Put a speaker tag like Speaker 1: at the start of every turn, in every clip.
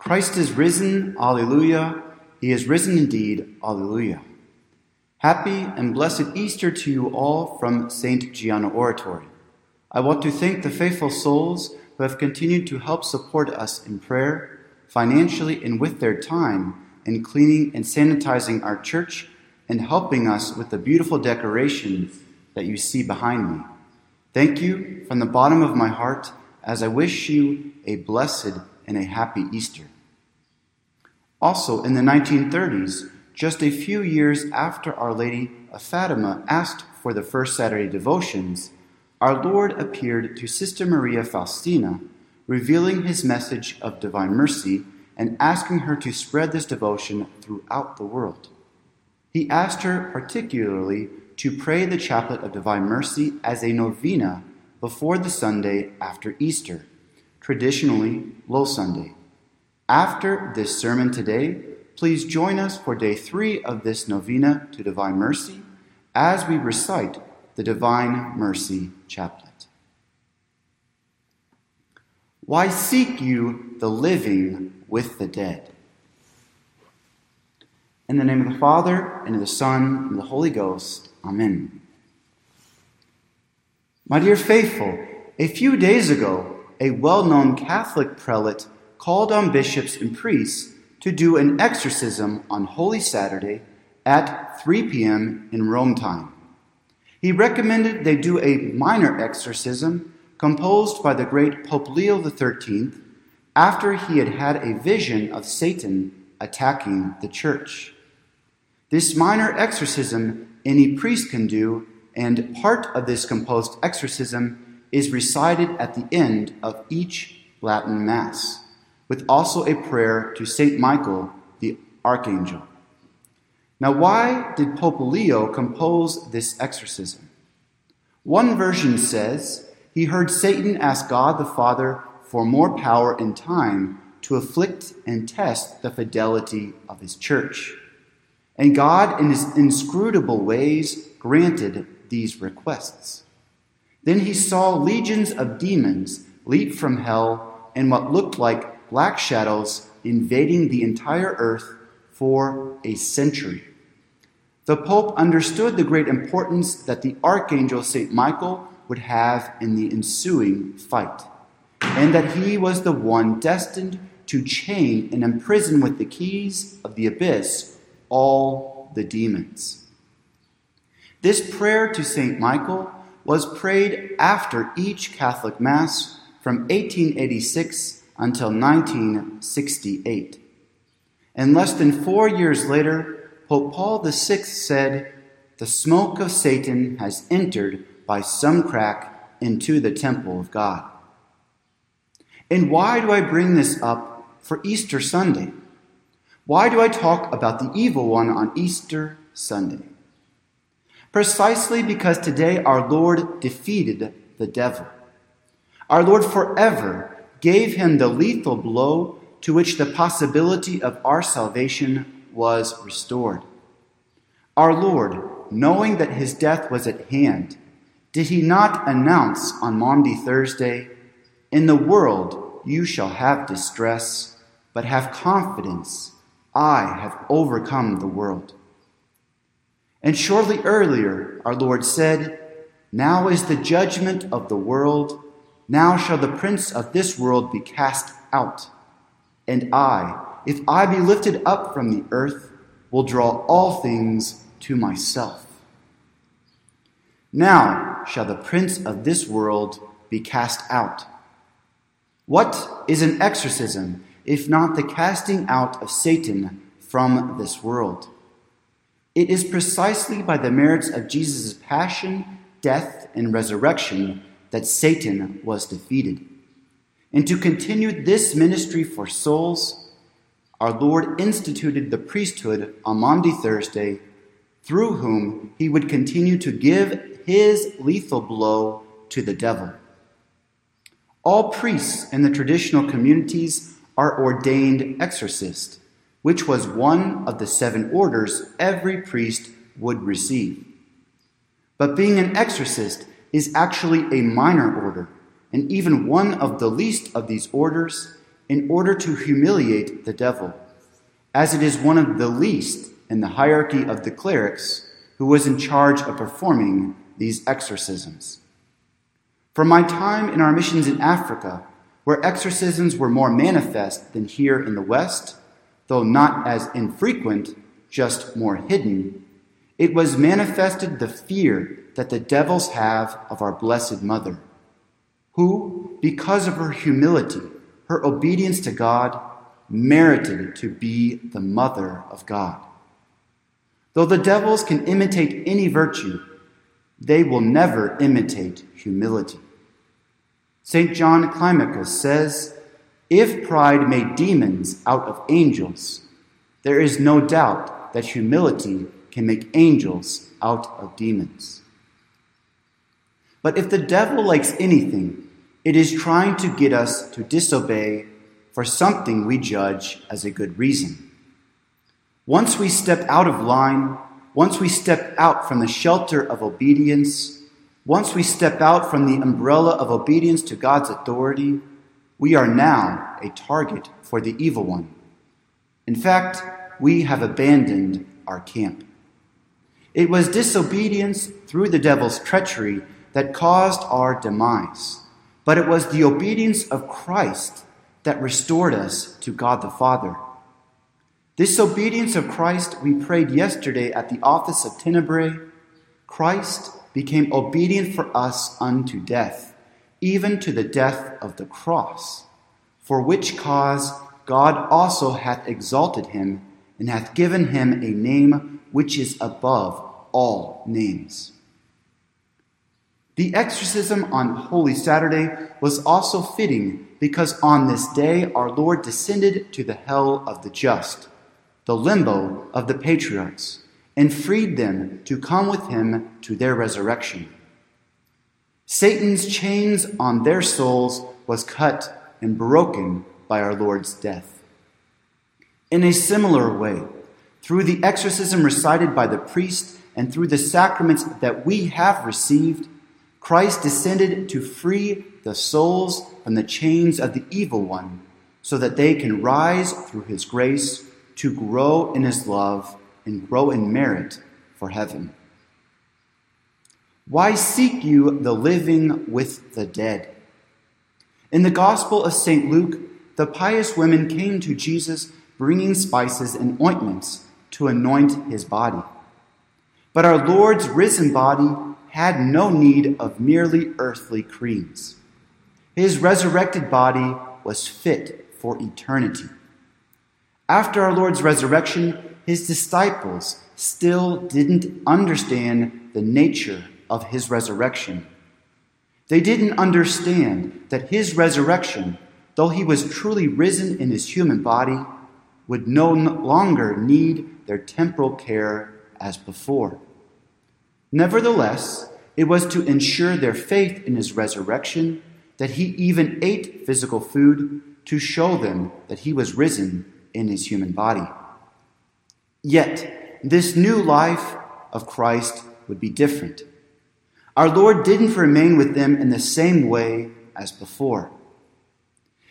Speaker 1: Christ is risen, Alleluia. He is risen indeed, Alleluia. Happy and blessed Easter to you all from St. Gianna Oratory. I want to thank the faithful souls who have continued to help support us in prayer, financially, and with their time in cleaning and sanitizing our church and helping us with the beautiful decorations that you see behind me. Thank you from the bottom of my heart as I wish you a blessed and a happy Easter. Also, in the 1930s, just a few years after Our Lady of Fatima asked for the first Saturday devotions, our Lord appeared to Sister Maria Faustina, revealing his message of divine mercy and asking her to spread this devotion throughout the world. He asked her particularly to pray the Chaplet of Divine Mercy as a novena before the Sunday after Easter, traditionally Low Sunday. After this sermon today, please join us for day three of this novena to Divine Mercy as we recite the Divine Mercy Chaplet. Why seek you the living with the dead? In the name of the Father, and of the Son, and of the Holy Ghost. Amen. My dear faithful, a few days ago, a well known Catholic prelate called on bishops and priests to do an exorcism on Holy Saturday at 3 p.m. in Rome time. He recommended they do a minor exorcism composed by the great Pope Leo XIII after he had had a vision of Satan attacking the church. This minor exorcism any priest can do, and part of this composed exorcism is recited at the end of each Latin Mass, with also a prayer to St. Michael the Archangel. Now, why did Pope Leo compose this exorcism? One version says he heard Satan ask God the Father for more power and time to afflict and test the fidelity of his church. And God, in his inscrutable ways, granted these requests. Then he saw legions of demons leap from hell in what looked like black shadows invading the entire earth for a century. The Pope understood the great importance that the Archangel St. Michael would have in the ensuing fight, and that he was the one destined to chain and imprison with the keys of the abyss all the demons. This prayer to St. Michael was prayed after each Catholic Mass from 1886 until 1968. And less than four years later, Pope Paul VI said, The smoke of Satan has entered by some crack into the temple of God. And why do I bring this up for Easter Sunday? Why do I talk about the evil one on Easter Sunday? Precisely because today our Lord defeated the devil. Our Lord forever gave him the lethal blow to which the possibility of our salvation was restored. Our Lord, knowing that his death was at hand, did he not announce on Maundy Thursday, In the world you shall have distress, but have confidence I have overcome the world. And shortly earlier, our Lord said, Now is the judgment of the world. Now shall the prince of this world be cast out. And I, if I be lifted up from the earth, will draw all things to myself. Now shall the prince of this world be cast out. What is an exorcism if not the casting out of Satan from this world. It is precisely by the merits of Jesus' passion, death, and resurrection that Satan was defeated. And to continue this ministry for souls, our Lord instituted the priesthood on Maundy Thursday, through whom he would continue to give his lethal blow to the devil. All priests in the traditional communities are ordained exorcist, which was one of the seven orders every priest would receive. But being an exorcist is actually a minor order, and even one of the least of these orders, in order to humiliate the devil, as it is one of the least in the hierarchy of the clerics who was in charge of performing these exorcisms. From my time in our missions in Africa, where exorcisms were more manifest than here in the West, though not as infrequent, just more hidden, it was manifested the fear that the devils have of our Blessed Mother, who, because of her humility, her obedience to God, merited to be the Mother of God. Though the devils can imitate any virtue, they will never imitate humility. St. John Climacus says, If pride made demons out of angels, there is no doubt that humility can make angels out of demons. But if the devil likes anything, it is trying to get us to disobey for something we judge as a good reason. Once we step out of line, once we step out from the shelter of obedience, once we step out from the umbrella of obedience to God's authority, we are now a target for the evil one. In fact, we have abandoned our camp. It was disobedience through the devil's treachery that caused our demise, but it was the obedience of Christ that restored us to God the Father. This obedience of Christ we prayed yesterday at the office of Tenebrae. Christ became obedient for us unto death, even to the death of the cross, for which cause God also hath exalted him and hath given him a name which is above all names. The exorcism on Holy Saturday was also fitting because on this day our Lord descended to the hell of the just, the limbo of the patriarchs, and freed them to come with him to their resurrection. Satan's chains on their souls was cut and broken by our Lord's death. In a similar way, through the exorcism recited by the priest and through the sacraments that we have received, Christ descended to free the souls from the chains of the evil one, so that they can rise through his grace to grow in his love and grow in merit for heaven. Why seek you the living with the dead? In the Gospel of St. Luke, the pious women came to Jesus bringing spices and ointments to anoint his body. But our Lord's risen body had no need of merely earthly creams. His resurrected body was fit for eternity. After our Lord's resurrection, his disciples still didn't understand the nature of his resurrection. They didn't understand that his resurrection, though he was truly risen in his human body, would no longer need their temporal care as before. Nevertheless, it was to ensure their faith in his resurrection that he even ate physical food to show them that he was risen in his human body. Yet, this new life of Christ would be different. Our Lord didn't remain with them in the same way as before.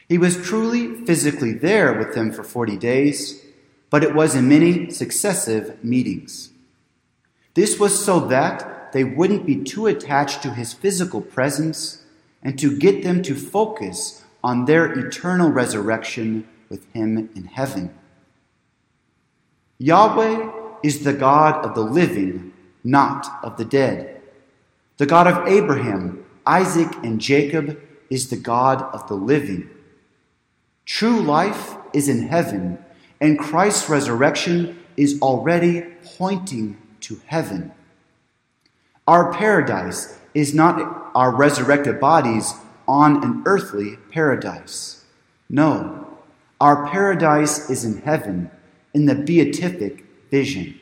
Speaker 1: He was truly physically there with them for 40 days, but it was in many successive meetings. This was so that they wouldn't be too attached to his physical presence and to get them to focus on their eternal resurrection with him in heaven. Yahweh is the God of the living, not of the dead. The God of Abraham, Isaac, and Jacob is the God of the living. True life is in heaven, and Christ's resurrection is already pointing to heaven. Our paradise is not our resurrected bodies on an earthly paradise. No, our paradise is in heaven, in the beatific vision.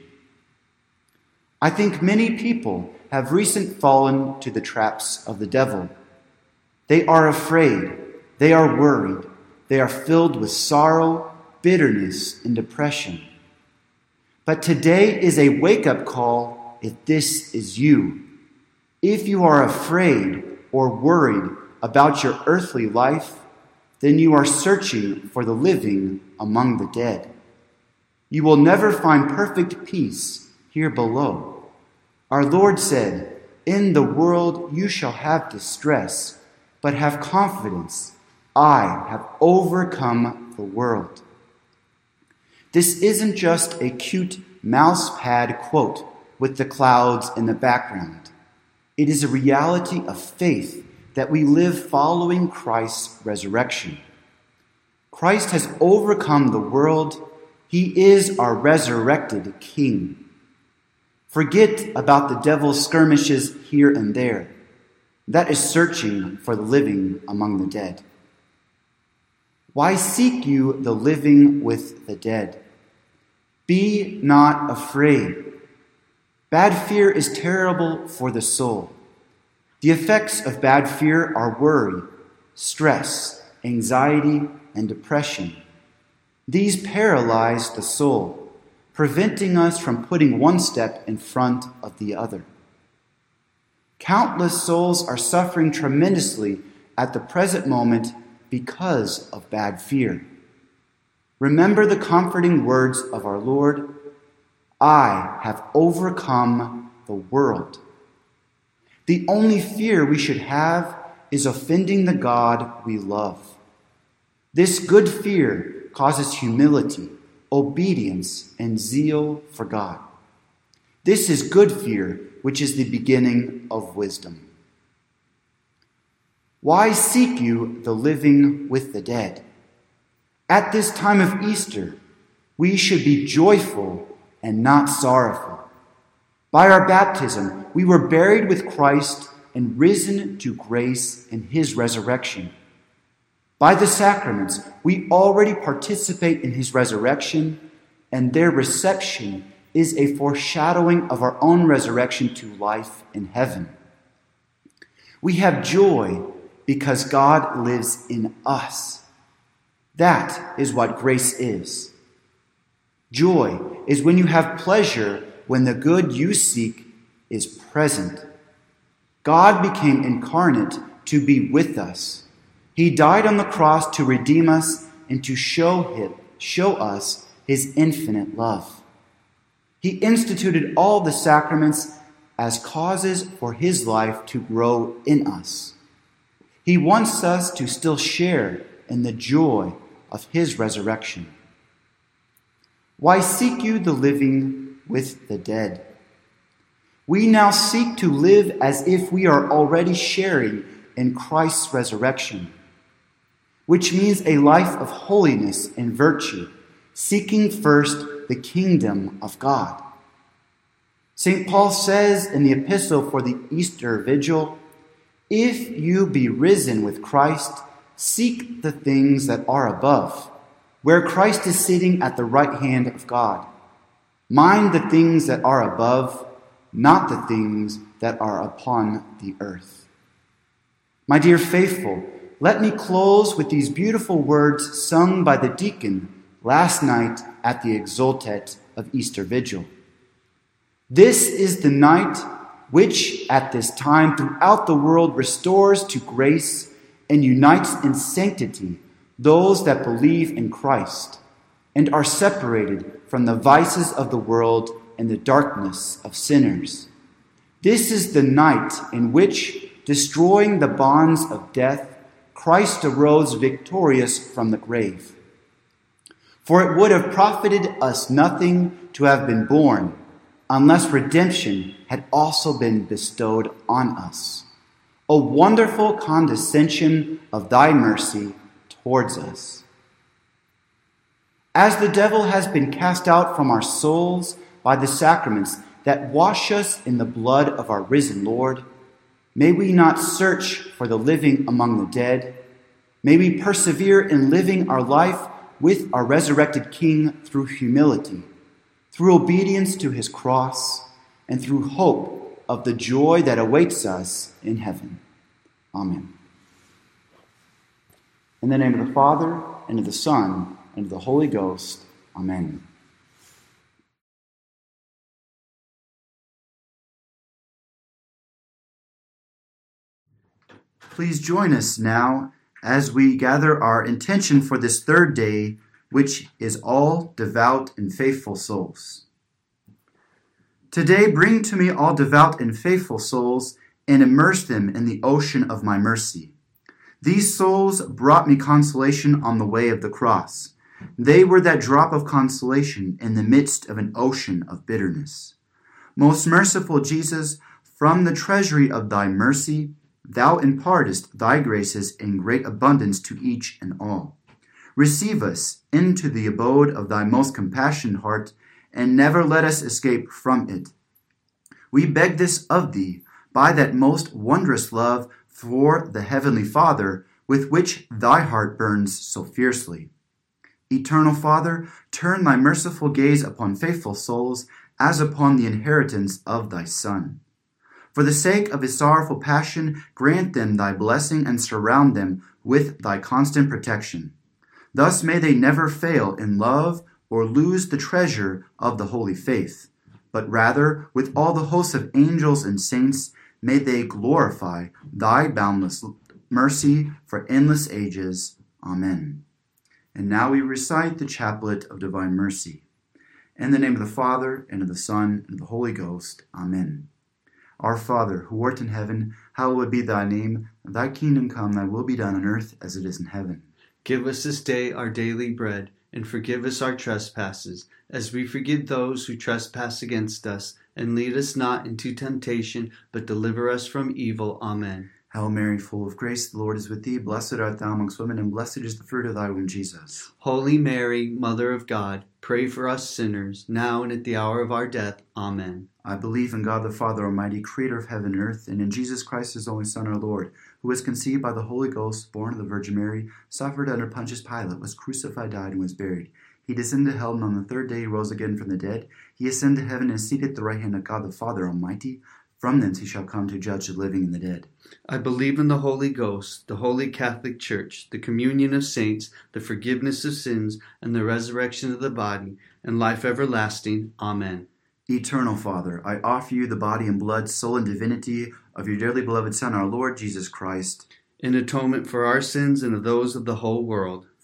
Speaker 1: I think many people have recently fallen to the traps of the devil. They are afraid, they are worried, they are filled with sorrow, bitterness, and depression. But today is a wake up call if this is you. If you are afraid or worried about your earthly life, then you are searching for the living among the dead. You will never find perfect peace here below. Our Lord said, In the world you shall have distress, but have confidence. I have overcome the world. This isn't just a cute mouse pad quote with the clouds in the background. It is a reality of faith that we live following Christ's resurrection. Christ has overcome the world. He is our resurrected King. Forget about the devil's skirmishes here and there. That is searching for the living among the dead. Why seek you the living with the dead? Be not afraid. Bad fear is terrible for the soul. The effects of bad fear are worry, stress, anxiety, and depression. These paralyze the soul, preventing us from putting one step in front of the other. Countless souls are suffering tremendously at the present moment because of bad fear. Remember the comforting words of our Lord I have overcome the world. The only fear we should have is offending the God we love. This good fear causes humility, obedience, and zeal for God. This is good fear, which is the beginning of wisdom. Why seek you the living with the dead? At this time of Easter, we should be joyful and not sorrowful. By our baptism, we were buried with Christ and risen to grace in his resurrection. By the sacraments, we already participate in his resurrection, and their reception is a foreshadowing of our own resurrection to life in heaven. We have joy because God lives in us. That is what grace is. Joy is when you have pleasure when the good you seek is present. God became incarnate to be with us. He died on the cross to redeem us and to show him, show us his infinite love. He instituted all the sacraments as causes for his life to grow in us. He wants us to still share in the joy of his resurrection. Why seek you the living with the dead? We now seek to live as if we are already sharing in Christ's resurrection, which means a life of holiness and virtue, seeking first the kingdom of God. St. Paul says in the epistle for the Easter Vigil, If you be risen with Christ, seek the things that are above where Christ is sitting at the right hand of God. Mind the things that are above, not the things that are upon the earth. My dear faithful, let me close with these beautiful words sung by the deacon last night at the Exultet of Easter Vigil. This is the night which at this time throughout the world restores to grace and unites in sanctity those that believe in Christ and are separated from the vices of the world and the darkness of sinners. This is the night in which, destroying the bonds of death, Christ arose victorious from the grave. For it would have profited us nothing to have been born unless redemption had also been bestowed on us. A wonderful condescension of thy mercy towards us. As the devil has been cast out from our souls by the sacraments that wash us in the blood of our risen Lord, may we not search for the living among the dead. May we persevere in living our life with our resurrected King through humility, through obedience to his cross, and through hope of the joy that awaits us in heaven. Amen. In the name of the Father, and of the Son, and of the Holy Ghost. Amen. Please join us now as we gather our intention for this third day, which is all devout and faithful souls. Today, bring to me all devout and faithful souls and immerse them in the ocean of my mercy. These souls brought me consolation on the way of the cross. They were that drop of consolation in the midst of an ocean of bitterness. Most merciful Jesus, from the treasury of thy mercy, thou impartest thy graces in great abundance to each and all. Receive us into the abode of thy most compassionate heart, and never let us escape from it. We beg this of thee by that most wondrous love for the Heavenly Father with which thy heart burns so fiercely. Eternal Father, turn thy merciful gaze upon faithful souls as upon the inheritance of thy Son. For the sake of his sorrowful passion, grant them thy blessing and surround them with thy constant protection. Thus may they never fail in love or lose the treasure of the holy faith, but rather, with all the hosts of angels and saints, may they glorify thy boundless mercy for endless ages. Amen. And now we recite the chaplet of divine mercy. In the name of the Father, and of the Son, and of the Holy Ghost. Amen. Our Father, who art in heaven, hallowed be thy name. Thy kingdom come, thy will be done on earth as it is in heaven.
Speaker 2: Give us this day our daily bread, and forgive us our trespasses, as we forgive those who trespass against us. And lead us not into temptation, but deliver us from evil. Amen.
Speaker 1: Hail Mary, full of grace, the Lord is with thee. Blessed art thou amongst women, and blessed is the fruit of thy womb, Jesus.
Speaker 2: Holy Mary, Mother of God, pray for us sinners, now and at the hour of our death. Amen.
Speaker 1: I believe in God the Father Almighty, creator of heaven and earth, and in Jesus Christ, his only Son, our Lord, who was conceived by the Holy Ghost, born of the Virgin Mary, suffered under Pontius Pilate, was crucified, died, and was buried. He descended to hell, and on the third day he rose again from the dead. He ascended to heaven and seated at the right hand of God the Father Almighty. From thence he shall come to judge the living and the dead.
Speaker 2: I believe in the Holy Ghost, the Holy Catholic Church, the communion of saints, the forgiveness of sins, and the resurrection of the body, and life everlasting. Amen.
Speaker 1: Eternal Father, I offer you the body and blood, soul and divinity of your dearly beloved Son, our Lord Jesus Christ,
Speaker 2: In atonement for our sins and of those of the whole world,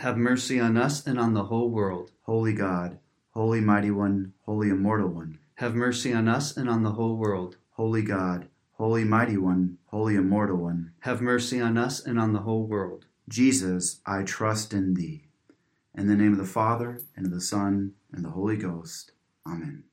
Speaker 2: Have mercy on us and on the whole world.
Speaker 1: Holy God, Holy Mighty One, Holy Immortal One.
Speaker 2: Have mercy on us and on the whole world.
Speaker 1: Holy God, Holy Mighty One, Holy Immortal One.
Speaker 2: Have mercy on us and on the whole world.
Speaker 1: Jesus, I trust in thee. In the name of the Father, and of the Son, and of the Holy Ghost. Amen.